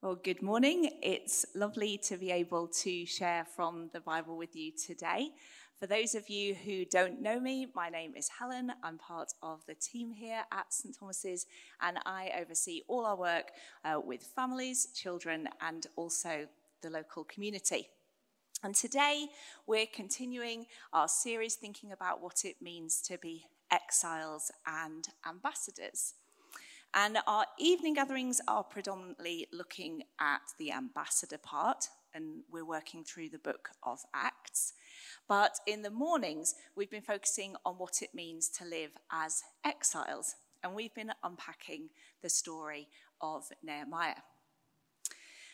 Well, good morning. It's lovely to be able to share from the Bible with you today. For those of you who don't know me, my name is Helen. I'm part of the team here at St Thomas's, and I oversee all our work uh, with families, children, and also the local community. And today we're continuing our series thinking about what it means to be exiles and ambassadors. And our evening gatherings are predominantly looking at the ambassador part, and we're working through the book of Acts. But in the mornings, we've been focusing on what it means to live as exiles, and we've been unpacking the story of Nehemiah.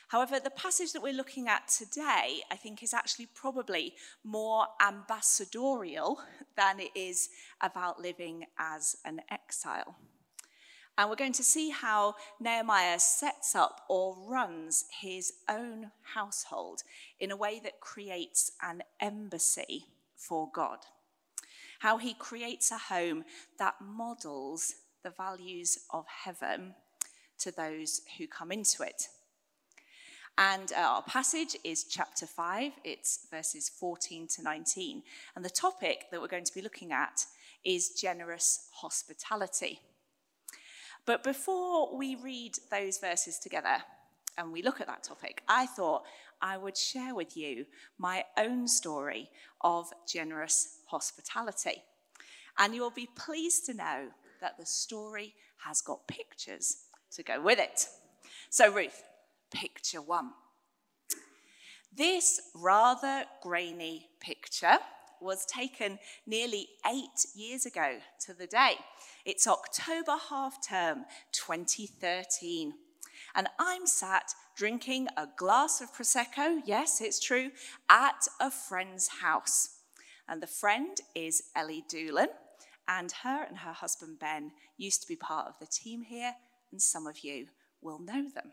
However, the passage that we're looking at today, I think, is actually probably more ambassadorial than it is about living as an exile. And we're going to see how Nehemiah sets up or runs his own household in a way that creates an embassy for God. How he creates a home that models the values of heaven to those who come into it. And uh, our passage is chapter 5, it's verses 14 to 19. And the topic that we're going to be looking at is generous hospitality. But before we read those verses together and we look at that topic, I thought I would share with you my own story of generous hospitality. And you'll be pleased to know that the story has got pictures to go with it. So, Ruth, picture one. This rather grainy picture was taken nearly eight years ago to the day. It's October half term 2013. And I'm sat drinking a glass of Prosecco, yes, it's true, at a friend's house. And the friend is Ellie Doolan, and her and her husband Ben used to be part of the team here, and some of you will know them.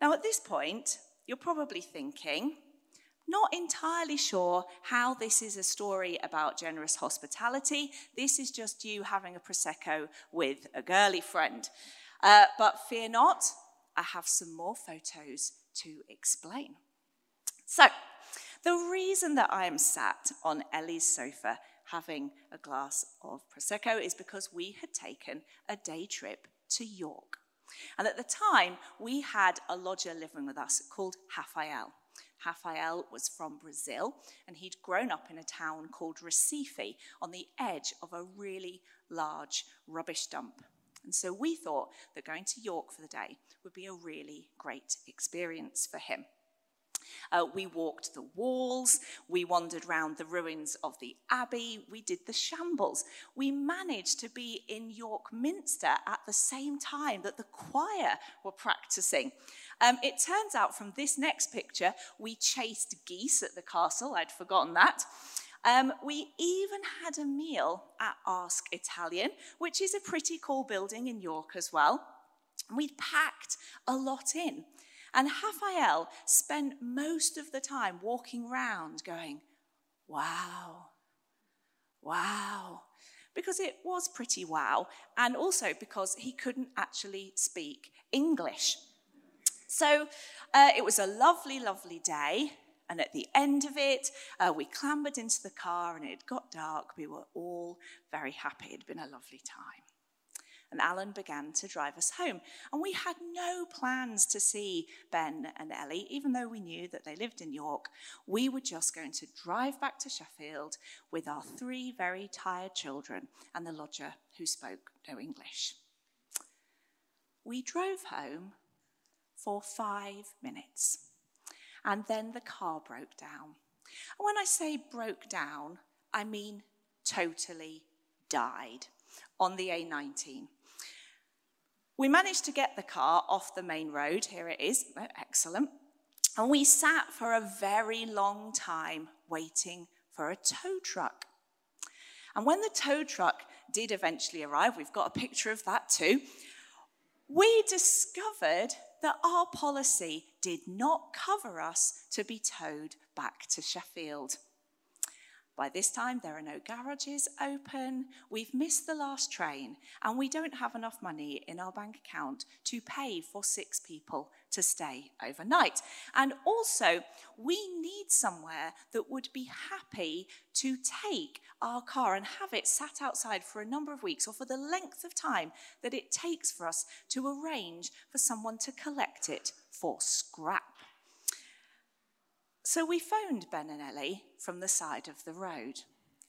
Now, at this point, you're probably thinking, not entirely sure how this is a story about generous hospitality. This is just you having a Prosecco with a girly friend. Uh, but fear not, I have some more photos to explain. So, the reason that I am sat on Ellie's sofa having a glass of Prosecco is because we had taken a day trip to York. And at the time, we had a lodger living with us called Rafael. Rafael was from Brazil, and he'd grown up in a town called Recife on the edge of a really large rubbish dump. And so we thought that going to York for the day would be a really great experience for him. Uh, we walked the walls, we wandered round the ruins of the abbey, we did the shambles. We managed to be in York Minster at the same time that the choir were practicing. Um, it turns out from this next picture, we chased geese at the castle, I'd forgotten that. Um, we even had a meal at Ask Italian, which is a pretty cool building in York as well. We'd packed a lot in. And Raphael spent most of the time walking round going, wow, wow, because it was pretty wow, and also because he couldn't actually speak English. So uh, it was a lovely, lovely day. And at the end of it, uh, we clambered into the car and it got dark. We were all very happy. It had been a lovely time and Alan began to drive us home. And we had no plans to see Ben and Ellie, even though we knew that they lived in York. We were just going to drive back to Sheffield with our three very tired children and the lodger who spoke no English. We drove home for five minutes, and then the car broke down. And when I say broke down, I mean totally died on the A19. We managed to get the car off the main road. Here it is. Oh, excellent. And we sat for a very long time waiting for a tow truck. And when the tow truck did eventually arrive, we've got a picture of that too, we discovered that our policy did not cover us to be towed back to Sheffield. By this time, there are no garages open. We've missed the last train, and we don't have enough money in our bank account to pay for six people to stay overnight. And also, we need somewhere that would be happy to take our car and have it sat outside for a number of weeks or for the length of time that it takes for us to arrange for someone to collect it for scrap. So we phoned Ben and Ellie from the side of the road.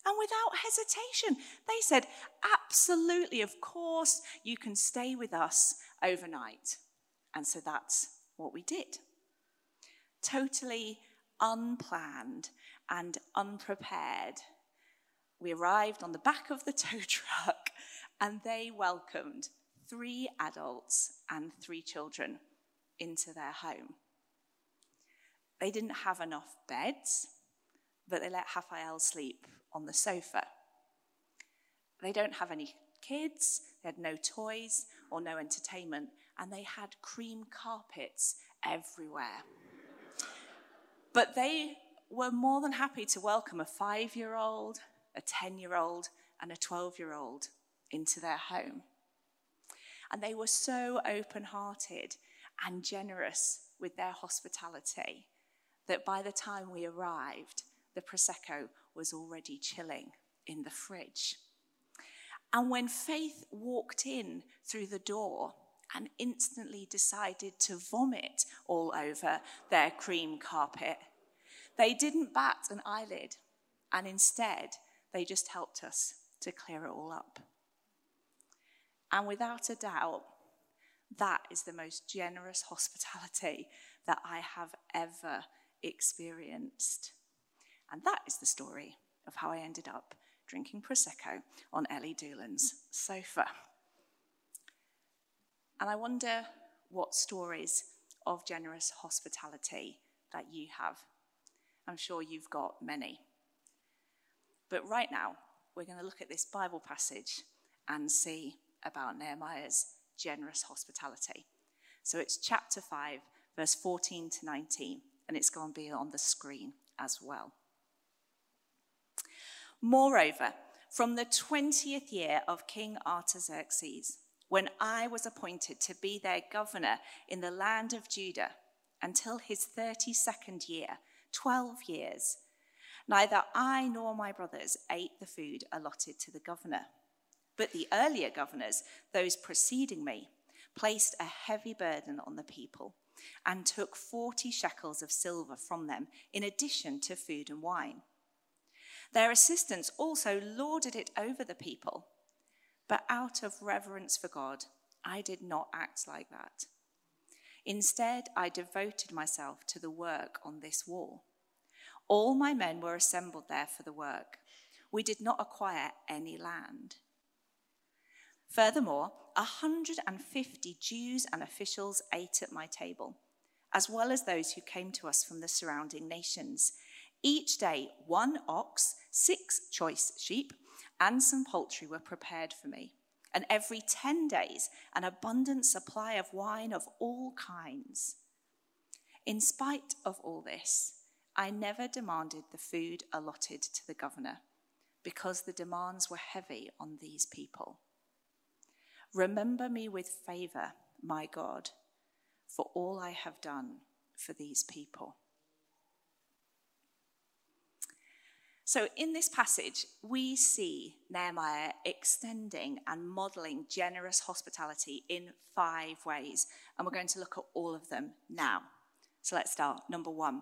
And without hesitation, they said, Absolutely, of course, you can stay with us overnight. And so that's what we did. Totally unplanned and unprepared. We arrived on the back of the tow truck and they welcomed three adults and three children into their home. They didn't have enough beds, but they let Raphael sleep on the sofa. They don't have any kids, they had no toys or no entertainment, and they had cream carpets everywhere. But they were more than happy to welcome a five year old, a 10 year old, and a 12 year old into their home. And they were so open hearted and generous with their hospitality that by the time we arrived, the Prosecco was already chilling in the fridge. And when Faith walked in through the door and instantly decided to vomit all over their cream carpet, they didn't bat an eyelid, and instead, they just helped us to clear it all up. And without a doubt, that is the most generous hospitality that I have ever experienced. And that is the story of how I ended up drinking Prosecco on Ellie Doolan's sofa. And I wonder what stories of generous hospitality that you have. I'm sure you've got many. But right now, we're going to look at this Bible passage and see about Nehemiah's generous hospitality. So it's chapter 5, verse 14 to 19 and it's going to be on the screen as well. Moreover, from the 20th year of King Artaxerxes, when I was appointed to be their governor in the land of Judah, until his 32nd year, 12 years, neither I nor my brothers ate the food allotted to the governor. But the earlier governors, those preceding me, placed a heavy burden on the people and took 40 shekels of silver from them, in addition to food and wine. Their assistants also lorded it over the people, but out of reverence for God, I did not act like that. Instead, I devoted myself to the work on this wall. All my men were assembled there for the work. We did not acquire any land. Furthermore, 150 Jews and officials ate at my table, as well as those who came to us from the surrounding nations. Each day, one ox, six choice sheep, and some poultry were prepared for me. And every 10 days, an abundant supply of wine of all kinds. In spite of all this, I never demanded the food allotted to the governor, because the demands were heavy on these people. Remember me with favor, my God, for all I have done for these people. So, in this passage, we see Nehemiah extending and modeling generous hospitality in five ways. And we're going to look at all of them now. So, let's start. Number one.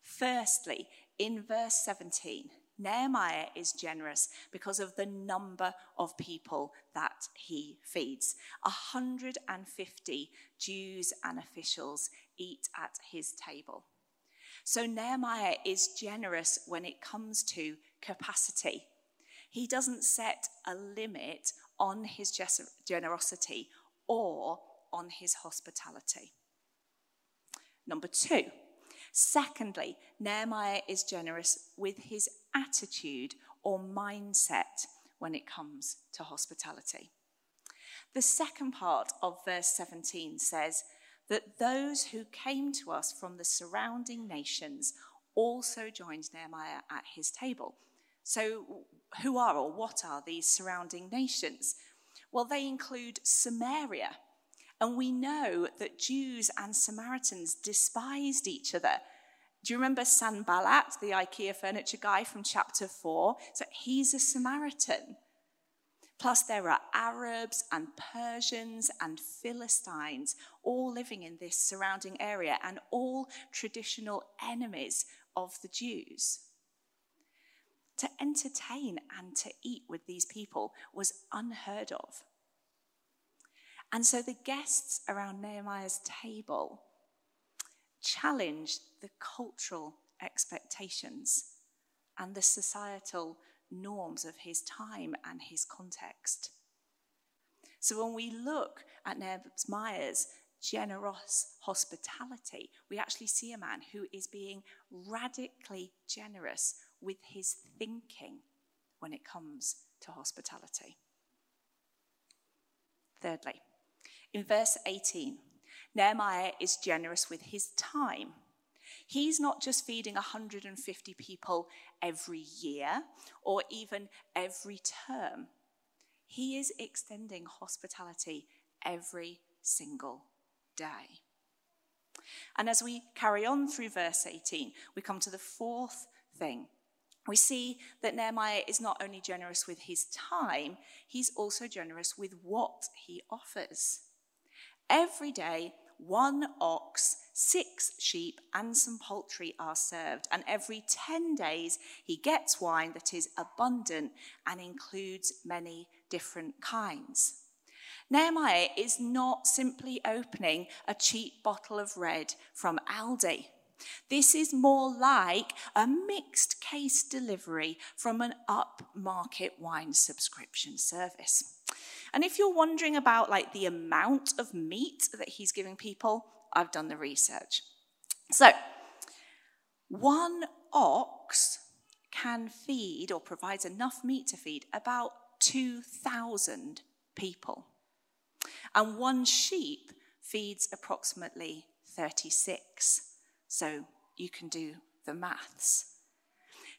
Firstly, in verse 17, Nehemiah is generous because of the number of people that he feeds. 150 Jews and officials eat at his table. So Nehemiah is generous when it comes to capacity. He doesn't set a limit on his generosity or on his hospitality. Number two, Secondly, Nehemiah is generous with his attitude or mindset when it comes to hospitality. The second part of verse 17 says that those who came to us from the surrounding nations also joined Nehemiah at his table. So, who are or what are these surrounding nations? Well, they include Samaria. And we know that Jews and Samaritans despised each other. Do you remember Sanballat, the IKEA furniture guy from chapter 4? So he's a Samaritan. Plus, there are Arabs and Persians and Philistines all living in this surrounding area and all traditional enemies of the Jews. To entertain and to eat with these people was unheard of. And so the guests around Nehemiah's table challenged the cultural expectations and the societal norms of his time and his context. So when we look at Nehemiah's generous hospitality, we actually see a man who is being radically generous with his thinking when it comes to hospitality. Thirdly, in verse 18, Nehemiah is generous with his time. He's not just feeding 150 people every year or even every term. He is extending hospitality every single day. And as we carry on through verse 18, we come to the fourth thing. We see that Nehemiah is not only generous with his time, he's also generous with what he offers. Every day, one ox, six sheep, and some poultry are served. And every 10 days, he gets wine that is abundant and includes many different kinds. Nehemiah is not simply opening a cheap bottle of red from Aldi. This is more like a mixed case delivery from an upmarket wine subscription service. And if you're wondering about like the amount of meat that he's giving people, I've done the research. So, one ox can feed or provides enough meat to feed about 2,000 people. And one sheep feeds approximately 36. So you can do the maths.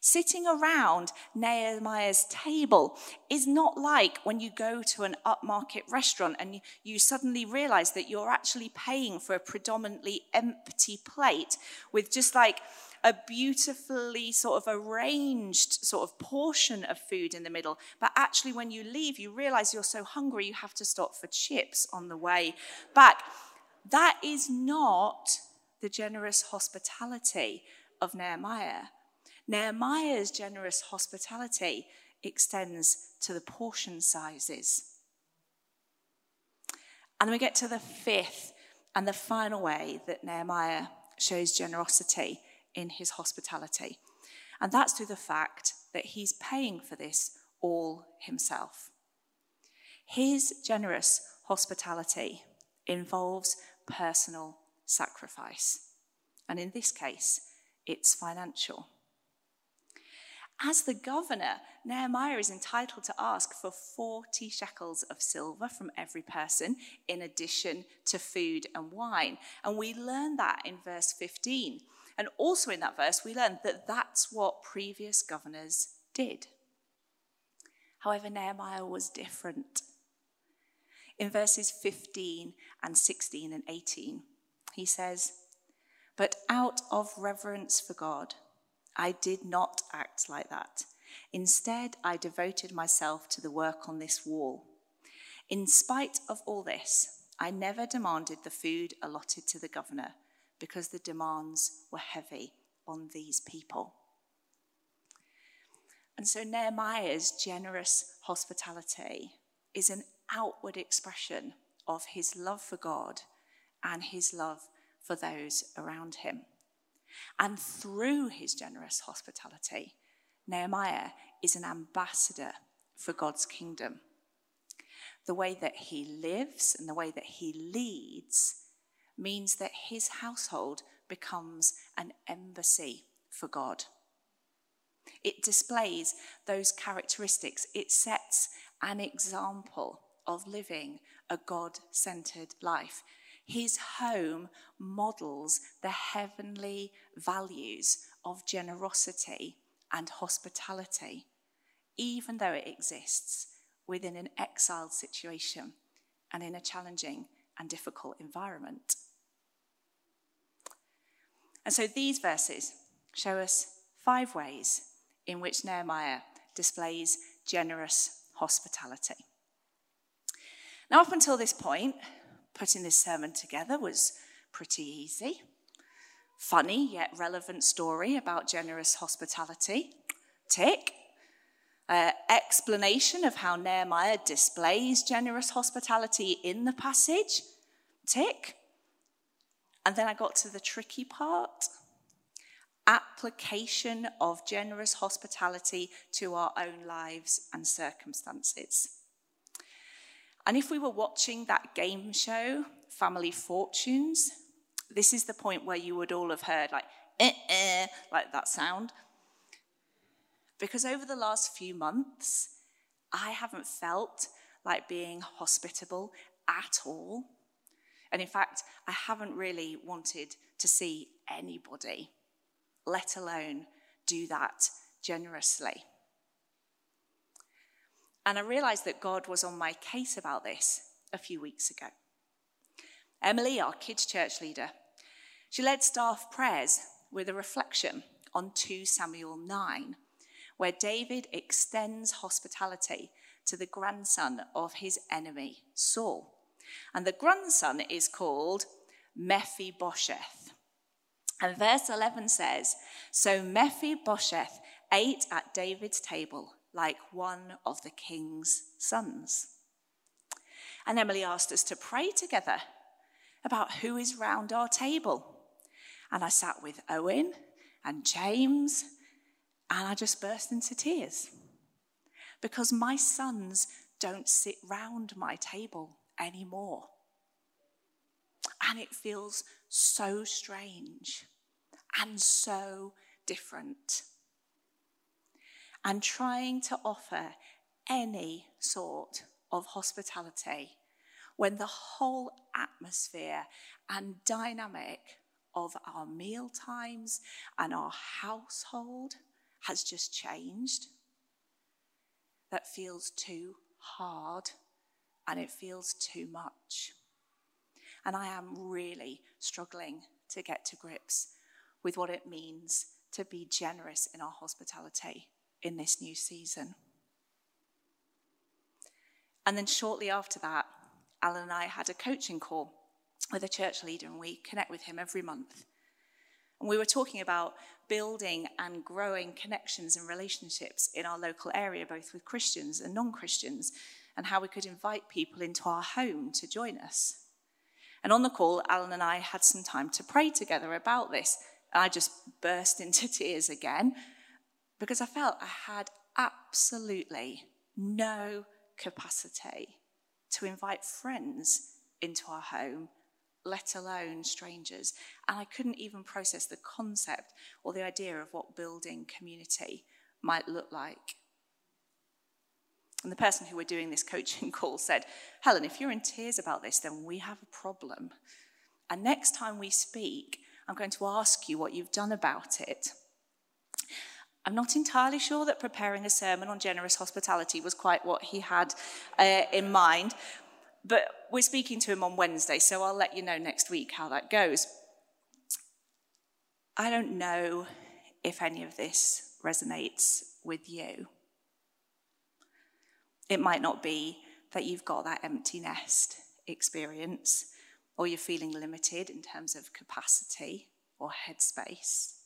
Sitting around Nehemiah's table is not like when you go to an upmarket restaurant and you, suddenly realize that you're actually paying for a predominantly empty plate with just like a beautifully sort of arranged sort of portion of food in the middle. But actually, when you leave, you realize you're so hungry you have to stop for chips on the way back. That is not the generous hospitality of Nehemiah. Nehemiah's generous hospitality extends to the portion sizes. And we get to the fifth and the final way that Nehemiah shows generosity in his hospitality. And that's through the fact that he's paying for this all himself. His generous hospitality involves personal sacrifice. And in this case, it's financial. As the governor, Nehemiah is entitled to ask for 40 shekels of silver from every person, in addition to food and wine. And we learn that in verse 15. And also in that verse, we learn that that's what previous governors did. However, Nehemiah was different. In verses 15 and 16 and 18, he says, But out of reverence for God, I did not act like that. Instead, I devoted myself to the work on this wall. In spite of all this, I never demanded the food allotted to the governor because the demands were heavy on these people. And so Nehemiah's generous hospitality is an outward expression of his love for God and his love for those around him. And through his generous hospitality, Nehemiah is an ambassador for God's kingdom. The way that he lives and the way that he leads means that his household becomes an embassy for God. It displays those characteristics, it sets an example of living a God centered life. His home models the heavenly values of generosity and hospitality even though it exists within an exiled situation and in a challenging and difficult environment. And so these verses show us five ways in which Nehemiah displays generous hospitality. Now, up until this point, putting this sermon together was pretty easy. Funny yet relevant story about generous hospitality. Tick. Uh, explanation of how Nehemiah displays generous hospitality in the passage. Tick. And then I got to the tricky part application of generous hospitality to our own lives and circumstances. And if we were watching that game show, Family Fortunes, this is the point where you would all have heard, like, eh, eh, like that sound. Because over the last few months, I haven't felt like being hospitable at all. And in fact, I haven't really wanted to see anybody, let alone do that generously. And I realized that God was on my case about this a few weeks ago. Emily, our kids' church leader, she led staff prayers with a reflection on 2 Samuel 9, where David extends hospitality to the grandson of his enemy, Saul. And the grandson is called Mephibosheth. And verse 11 says So Mephibosheth ate at David's table like one of the king's sons. And Emily asked us to pray together about who is round our table. And I sat with Owen and James, and I just burst into tears because my sons don't sit round my table anymore. And it feels so strange and so different and trying to offer any sort of hospitality when the whole atmosphere and dynamic of our meal times and our household has just changed. That feels too hard and it feels too much. And I am really struggling to get to grips with what it means to be generous in our hospitality in this new season. And then shortly after that, Alan and I had a coaching call with a church leader, and we connect with him every month. And we were talking about building and growing connections and relationships in our local area, both with Christians and non Christians, and how we could invite people into our home to join us. And on the call, Alan and I had some time to pray together about this. And I just burst into tears again because I felt I had absolutely no capacity to invite friends into our home, let alone strangers. And I couldn't even process the concept or the idea of what building community might look like. And the person who we're doing this coaching call said, Helen, if you're in tears about this, then we have a problem. And next time we speak, I'm going to ask you what you've done about it. I'm not entirely sure that preparing a sermon on generous hospitality was quite what he had uh, in mind, but we're speaking to him on Wednesday, so I'll let you know next week how that goes. I don't know if any of this resonates with you. It might not be that you've got that empty nest experience, or you're feeling limited in terms of capacity or headspace.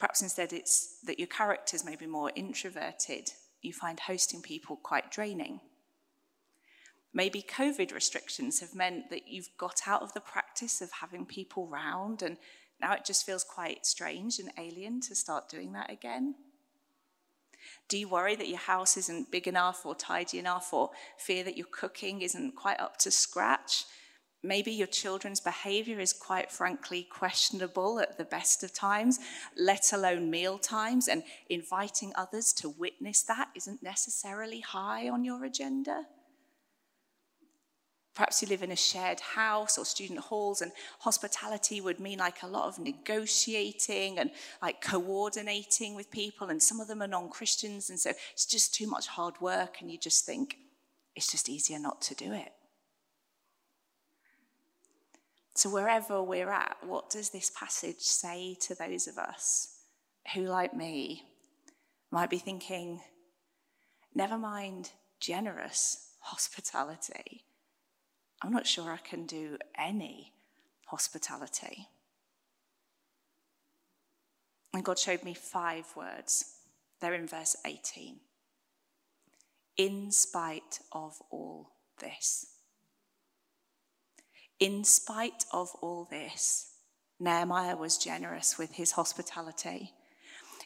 Perhaps instead it's that your characters may be more introverted. You find hosting people quite draining. Maybe COVID restrictions have meant that you've got out of the practice of having people round, and now it just feels quite strange and alien to start doing that again. Do you worry that your house isn't big enough or tidy enough, or fear that your cooking isn't quite up to scratch? Maybe your children's behavior is quite frankly questionable at the best of times, let alone meal times, and inviting others to witness that isn't necessarily high on your agenda. Perhaps you live in a shared house or student halls, and hospitality would mean like a lot of negotiating and like coordinating with people, and some of them are non Christians, and so it's just too much hard work, and you just think it's just easier not to do it. So, wherever we're at, what does this passage say to those of us who, like me, might be thinking, never mind generous hospitality? I'm not sure I can do any hospitality. And God showed me five words. They're in verse 18. In spite of all this. In spite of all this, Nehemiah was generous with his hospitality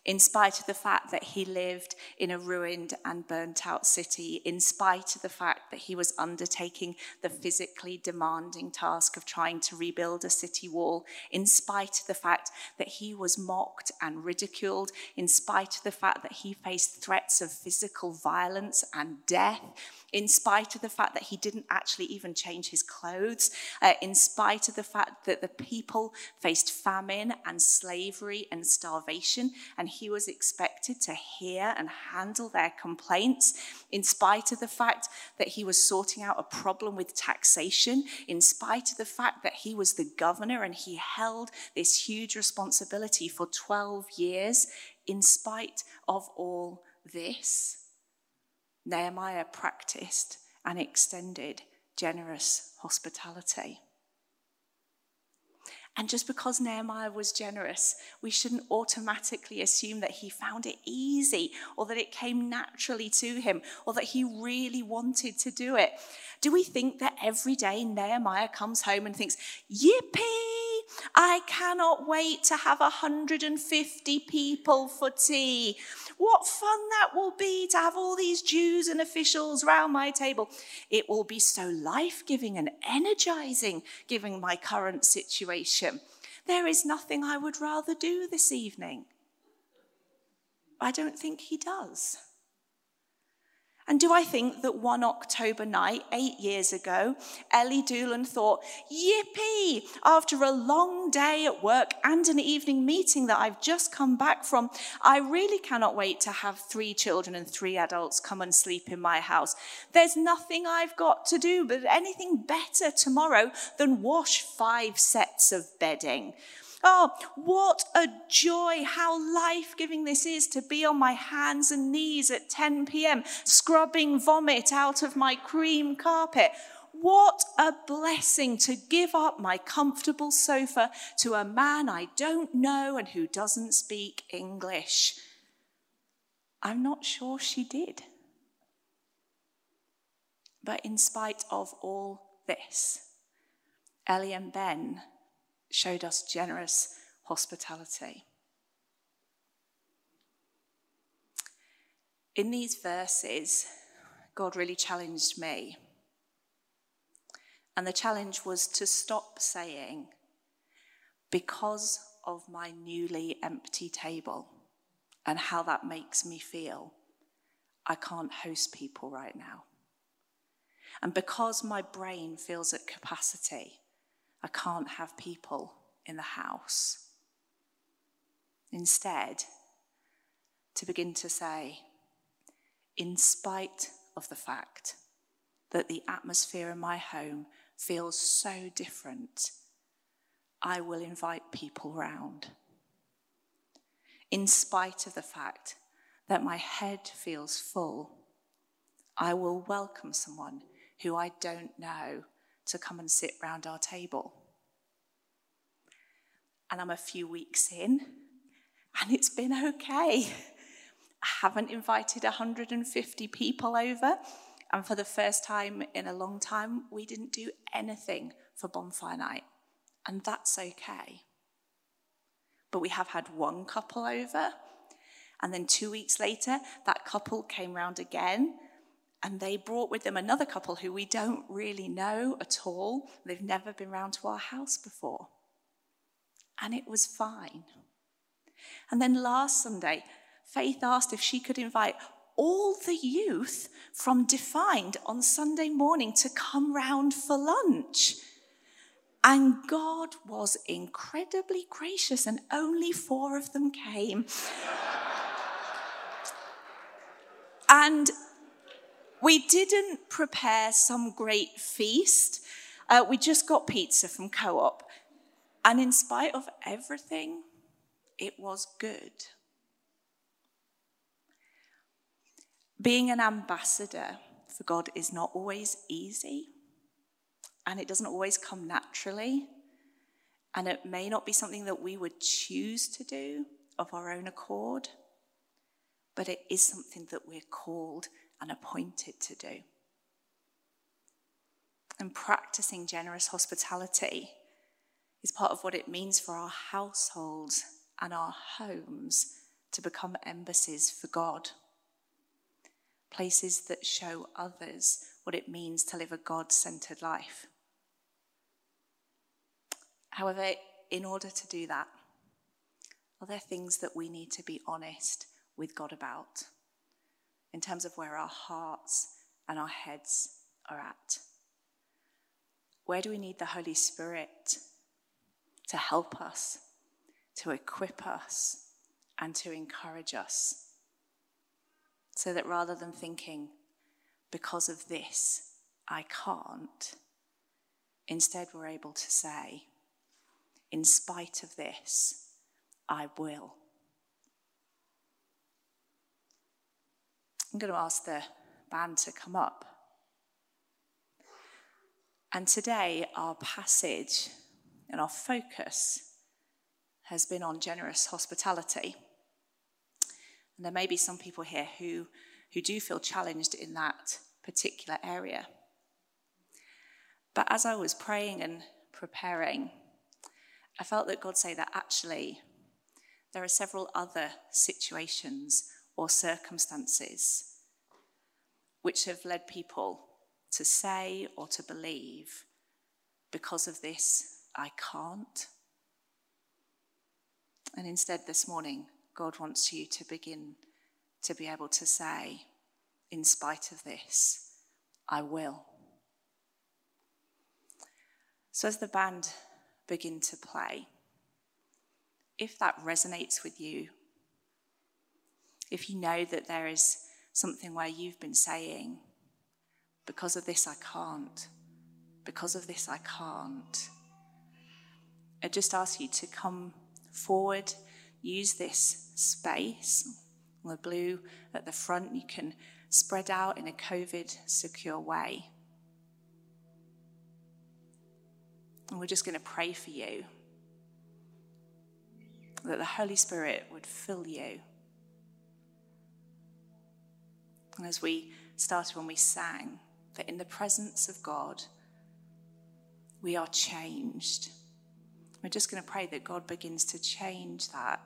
in spite of the fact that he lived in a ruined and burnt out city, in spite of the fact that he was undertaking the physically demanding task of trying to rebuild a city wall, in spite of the fact that he was mocked and ridiculed, in spite of the fact that he faced threats of physical violence and death, in spite of the fact that he didn't actually even change his clothes, uh, in spite of the fact that the people faced famine and slavery and starvation, and he was expected to hear and handle their complaints, in spite of the fact that he was sorting out a problem with taxation, in spite of the fact that he was the governor and he held this huge responsibility for 12 years, in spite of all this Nehemiah practiced and extended generous hospitality. And just because Nehemiah was generous, we shouldn't automatically assume that he found it easy or that it came naturally to him or that he really wanted to do it. Do we think that every day Nehemiah comes home and thinks, Yippee! I cannot wait to have 150 people for tea. What fun that will be to have all these Jews and officials round my table. It will be so life giving and energizing given my current situation. There is nothing I would rather do this evening. I don't think he does. And do I think that one October night, eight years ago, Ellie Doolan thought, yippee, after a long day at work and an evening meeting that I've just come back from, I really cannot wait to have three children and three adults come and sleep in my house. There's nothing I've got to do, but anything better tomorrow than wash five sets of bedding. Oh, what a joy, how life giving this is to be on my hands and knees at 10 p.m., scrubbing vomit out of my cream carpet. What a blessing to give up my comfortable sofa to a man I don't know and who doesn't speak English. I'm not sure she did. But in spite of all this, Ellie and Ben showed us generous hospitality. In these verses, God really challenged me. And the challenge was to stop saying, because of my newly empty table and how that makes me feel, I can't host people right now. And because my brain feels at capacity, I can't have people in the house. Instead, to begin to say, in spite of the fact that the atmosphere in my home feels so different, I will invite people round. In spite of the fact that my head feels full, I will welcome someone who I don't know to come and sit round our table. And I'm a few weeks in, and it's been okay. I haven't invited 150 people over, and for the first time in a long time, we didn't do anything for bonfire night, and that's okay. But we have had one couple over, and then two weeks later, that couple came round again and they brought with them another couple who we don't really know at all. They've never been round to our house before. And it was fine. And then last Sunday, Faith asked if she could invite all the youth from Defined on Sunday morning to come round for lunch. And God was incredibly gracious, and only four of them came. and we didn't prepare some great feast. Uh, we just got pizza from Co op. And in spite of everything, it was good. Being an ambassador for God is not always easy, and it doesn't always come naturally, and it may not be something that we would choose to do of our own accord, but it is something that we're called and appointed to do. And practicing generous hospitality is part of what it means for our households and our homes to become embassies for God. Places that show others what it means to live a God centered life. However, in order to do that, are there things that we need to be honest with God about in terms of where our hearts and our heads are at? Where do we need the Holy Spirit to help us, to equip us, and to encourage us. So that rather than thinking, because of this, I can't, instead we're able to say, in spite of this, I will. I'm going to ask the band to come up. And today, our passage and our focus has been on generous hospitality. And there may be some people here who, who do feel challenged in that particular area. But as I was praying and preparing, I felt that God say that actually there are several other situations or circumstances which have led people to say or to believe because of this I can't. And instead, this morning, God wants you to begin to be able to say, in spite of this, I will. So, as the band begin to play, if that resonates with you, if you know that there is something where you've been saying, because of this I can't, because of this I can't, I just ask you to come forward, use this space. the blue at the front, you can spread out in a COVID secure way. And we're just going to pray for you that the Holy Spirit would fill you. And as we started when we sang, that in the presence of God, we are changed. We're just going to pray that God begins to change that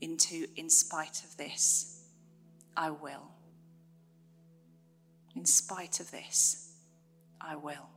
into, in spite of this, I will. In spite of this, I will.